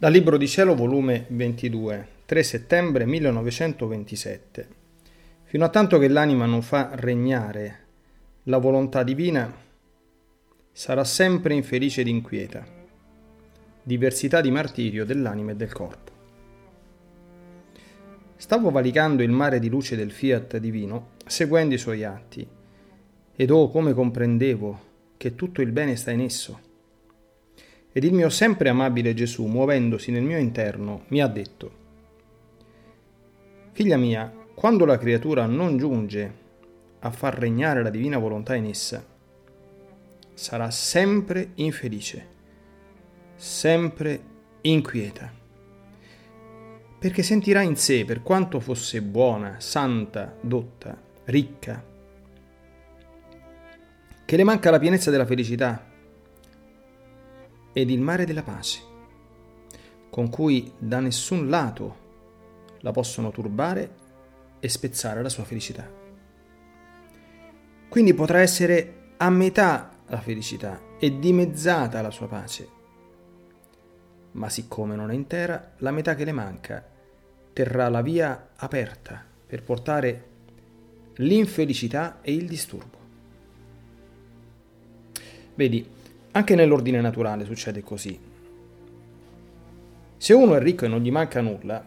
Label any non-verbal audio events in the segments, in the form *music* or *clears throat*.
Dal Libro di Cielo, volume 22, 3 settembre 1927. Fino a tanto che l'anima non fa regnare la volontà divina, sarà sempre infelice ed inquieta. Diversità di martirio dell'anima e del corpo. Stavo valicando il mare di luce del fiat divino, seguendo i suoi atti, ed oh come comprendevo che tutto il bene sta in esso ed il mio sempre amabile Gesù, muovendosi nel mio interno, mi ha detto, Figlia mia, quando la creatura non giunge a far regnare la divina volontà in essa, sarà sempre infelice, sempre inquieta, perché sentirà in sé, per quanto fosse buona, santa, dotta, ricca, che le manca la pienezza della felicità ed il mare della pace, con cui da nessun lato la possono turbare e spezzare la sua felicità. Quindi potrà essere a metà la felicità e dimezzata la sua pace. Ma siccome non è intera, la metà che le manca terrà la via aperta per portare l'infelicità e il disturbo. Vedi, anche nell'ordine naturale succede così. Se uno è ricco e non gli manca nulla,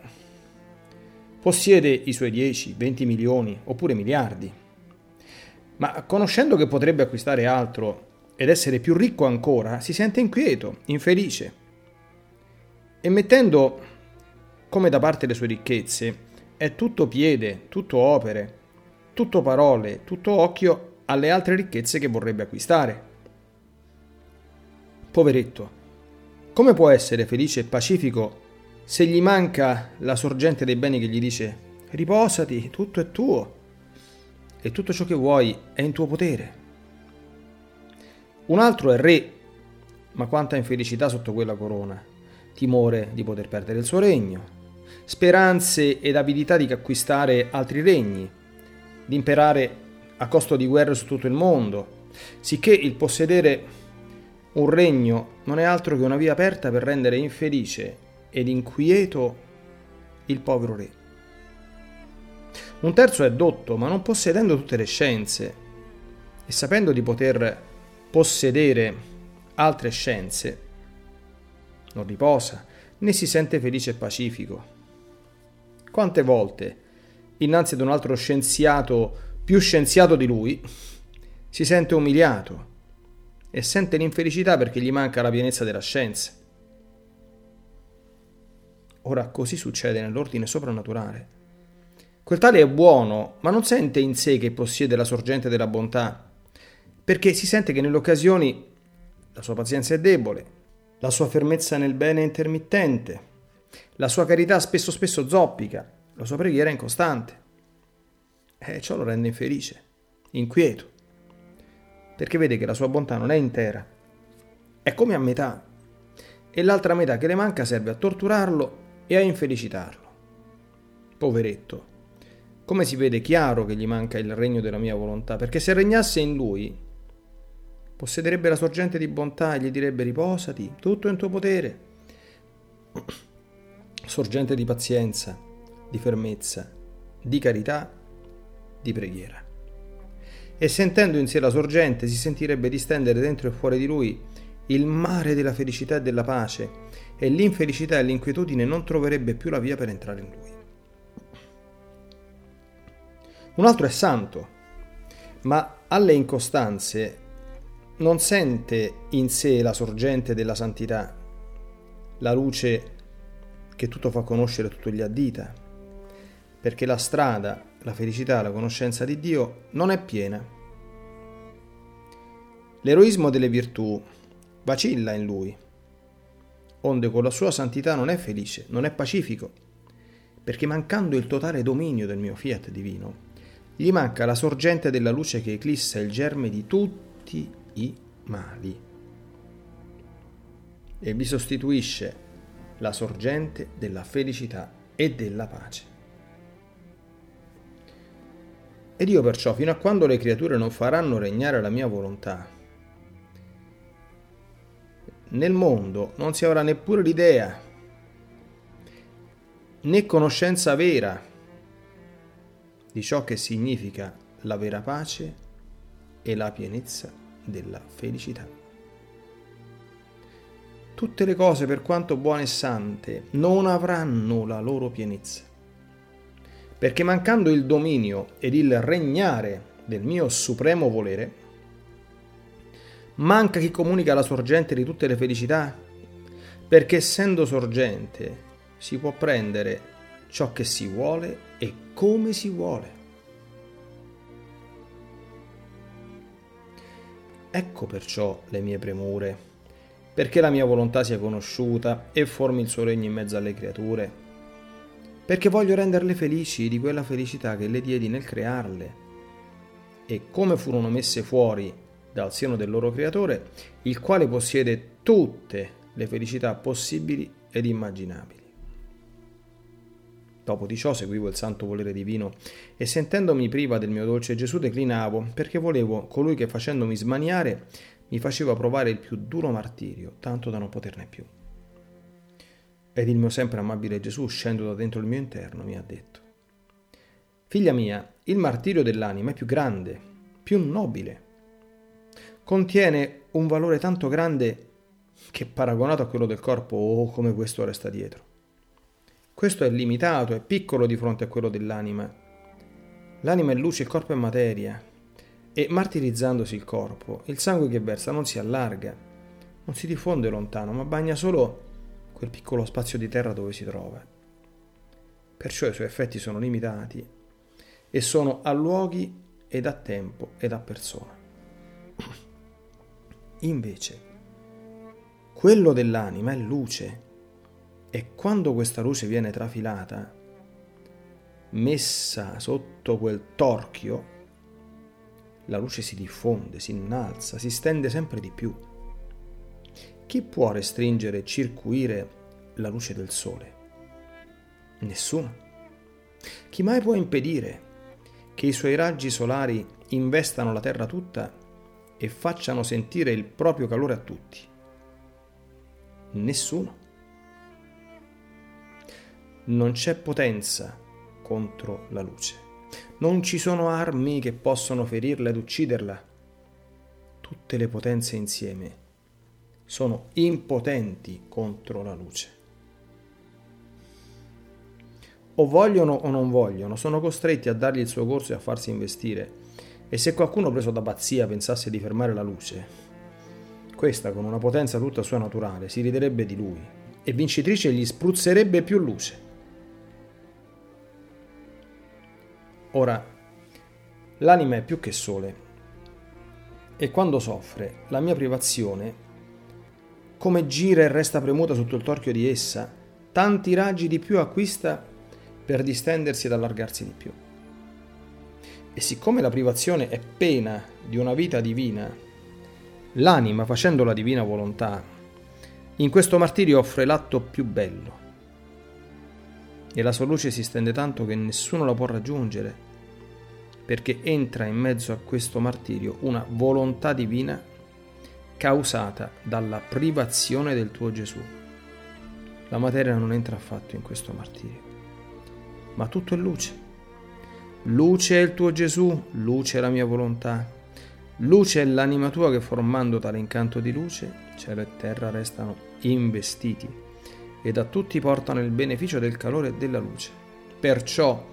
possiede i suoi 10, 20 milioni oppure miliardi, ma conoscendo che potrebbe acquistare altro ed essere più ricco ancora, si sente inquieto, infelice. E mettendo come da parte le sue ricchezze, è tutto piede, tutto opere, tutto parole, tutto occhio alle altre ricchezze che vorrebbe acquistare. Poveretto, come può essere felice e pacifico se gli manca la sorgente dei beni che gli dice riposati, tutto è tuo e tutto ciò che vuoi è in tuo potere? Un altro è re, ma quanta infelicità sotto quella corona, timore di poter perdere il suo regno, speranze ed avidità di acquistare altri regni, di imperare a costo di guerre su tutto il mondo, sicché il possedere un regno non è altro che una via aperta per rendere infelice ed inquieto il povero re. Un terzo è dotto, ma non possedendo tutte le scienze e sapendo di poter possedere altre scienze, non riposa né si sente felice e pacifico. Quante volte, innanzi ad un altro scienziato più scienziato di lui, si sente umiliato e sente l'infelicità perché gli manca la pienezza della scienza. Ora così succede nell'ordine soprannaturale. Quel tale è buono, ma non sente in sé che possiede la sorgente della bontà, perché si sente che nelle occasioni la sua pazienza è debole, la sua fermezza nel bene è intermittente, la sua carità spesso spesso zoppica, la sua preghiera è incostante. E ciò lo rende infelice, inquieto perché vede che la sua bontà non è intera, è come a metà, e l'altra metà che le manca serve a torturarlo e a infelicitarlo. Poveretto, come si vede chiaro che gli manca il regno della mia volontà, perché se regnasse in lui, possederebbe la sorgente di bontà e gli direbbe riposati, tutto in tuo potere. *clears throat* Sorgente di pazienza, di fermezza, di carità, di preghiera e sentendo in sé la sorgente si sentirebbe distendere dentro e fuori di lui il mare della felicità e della pace e l'infelicità e l'inquietudine non troverebbe più la via per entrare in lui. Un altro è santo, ma alle incostanze non sente in sé la sorgente della santità, la luce che tutto fa conoscere, tutto gli addita, perché la strada, la felicità, la conoscenza di Dio non è piena. L'eroismo delle virtù vacilla in lui, onde con la sua santità non è felice, non è pacifico, perché mancando il totale dominio del mio fiat divino, gli manca la sorgente della luce che eclissa il germe di tutti i mali e vi sostituisce la sorgente della felicità e della pace. Ed io perciò, fino a quando le creature non faranno regnare la mia volontà, nel mondo non si avrà neppure l'idea né conoscenza vera di ciò che significa la vera pace e la pienezza della felicità. Tutte le cose, per quanto buone e sante, non avranno la loro pienezza, perché mancando il dominio ed il regnare del mio supremo volere, manca chi comunica la sorgente di tutte le felicità, perché essendo sorgente si può prendere ciò che si vuole e come si vuole. Ecco perciò le mie premure, perché la mia volontà sia conosciuta e formi il suo regno in mezzo alle creature, perché voglio renderle felici di quella felicità che le diedi nel crearle, e come furono messe fuori dal seno del loro creatore, il quale possiede tutte le felicità possibili ed immaginabili. Dopo di ciò seguivo il santo volere divino e sentendomi priva del mio dolce Gesù declinavo perché volevo colui che facendomi smaniare mi faceva provare il più duro martirio, tanto da non poterne più. Ed il mio sempre amabile Gesù, scendo da dentro il mio interno, mi ha detto, Figlia mia, il martirio dell'anima è più grande, più nobile. Contiene un valore tanto grande che paragonato a quello del corpo, oh come questo resta dietro. Questo è limitato, è piccolo di fronte a quello dell'anima. L'anima è luce, il corpo è materia. E martirizzandosi il corpo, il sangue che versa non si allarga, non si diffonde lontano, ma bagna solo quel piccolo spazio di terra dove si trova. Perciò i suoi effetti sono limitati e sono a luoghi ed a tempo ed a persona. *clears throat* Invece, quello dell'anima è luce, e quando questa luce viene trafilata, messa sotto quel torchio, la luce si diffonde, si innalza, si stende sempre di più. Chi può restringere e circuire la luce del sole? Nessuno. Chi mai può impedire che i suoi raggi solari investano la terra tutta e facciano sentire il proprio calore a tutti? Nessuno non c'è potenza contro la luce. Non ci sono armi che possono ferirla ed ucciderla. Tutte le potenze insieme sono impotenti contro la luce. O vogliono o non vogliono, sono costretti a dargli il suo corso e a farsi investire. E se qualcuno preso da pazzia pensasse di fermare la luce, questa con una potenza tutta sua naturale si riderebbe di lui e vincitrice gli spruzzerebbe più luce. Ora, l'anima è più che sole e quando soffre la mia privazione, come gira e resta premuta sotto il torchio di essa, tanti raggi di più acquista per distendersi ed allargarsi di più. E siccome la privazione è pena di una vita divina, l'anima, facendo la divina volontà, in questo martirio offre l'atto più bello, e la sua luce si stende tanto che nessuno la può raggiungere, perché entra in mezzo a questo martirio una volontà divina causata dalla privazione del tuo Gesù. La materia non entra affatto in questo martirio, ma tutto è luce. Luce è il tuo Gesù, luce è la mia volontà, luce è l'anima tua che formando tale incanto di luce, cielo e terra restano investiti ed a tutti portano il beneficio del calore e della luce. Perciò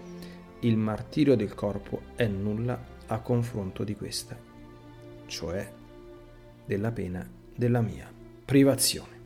il martirio del corpo è nulla a confronto di questa, cioè della pena della mia privazione.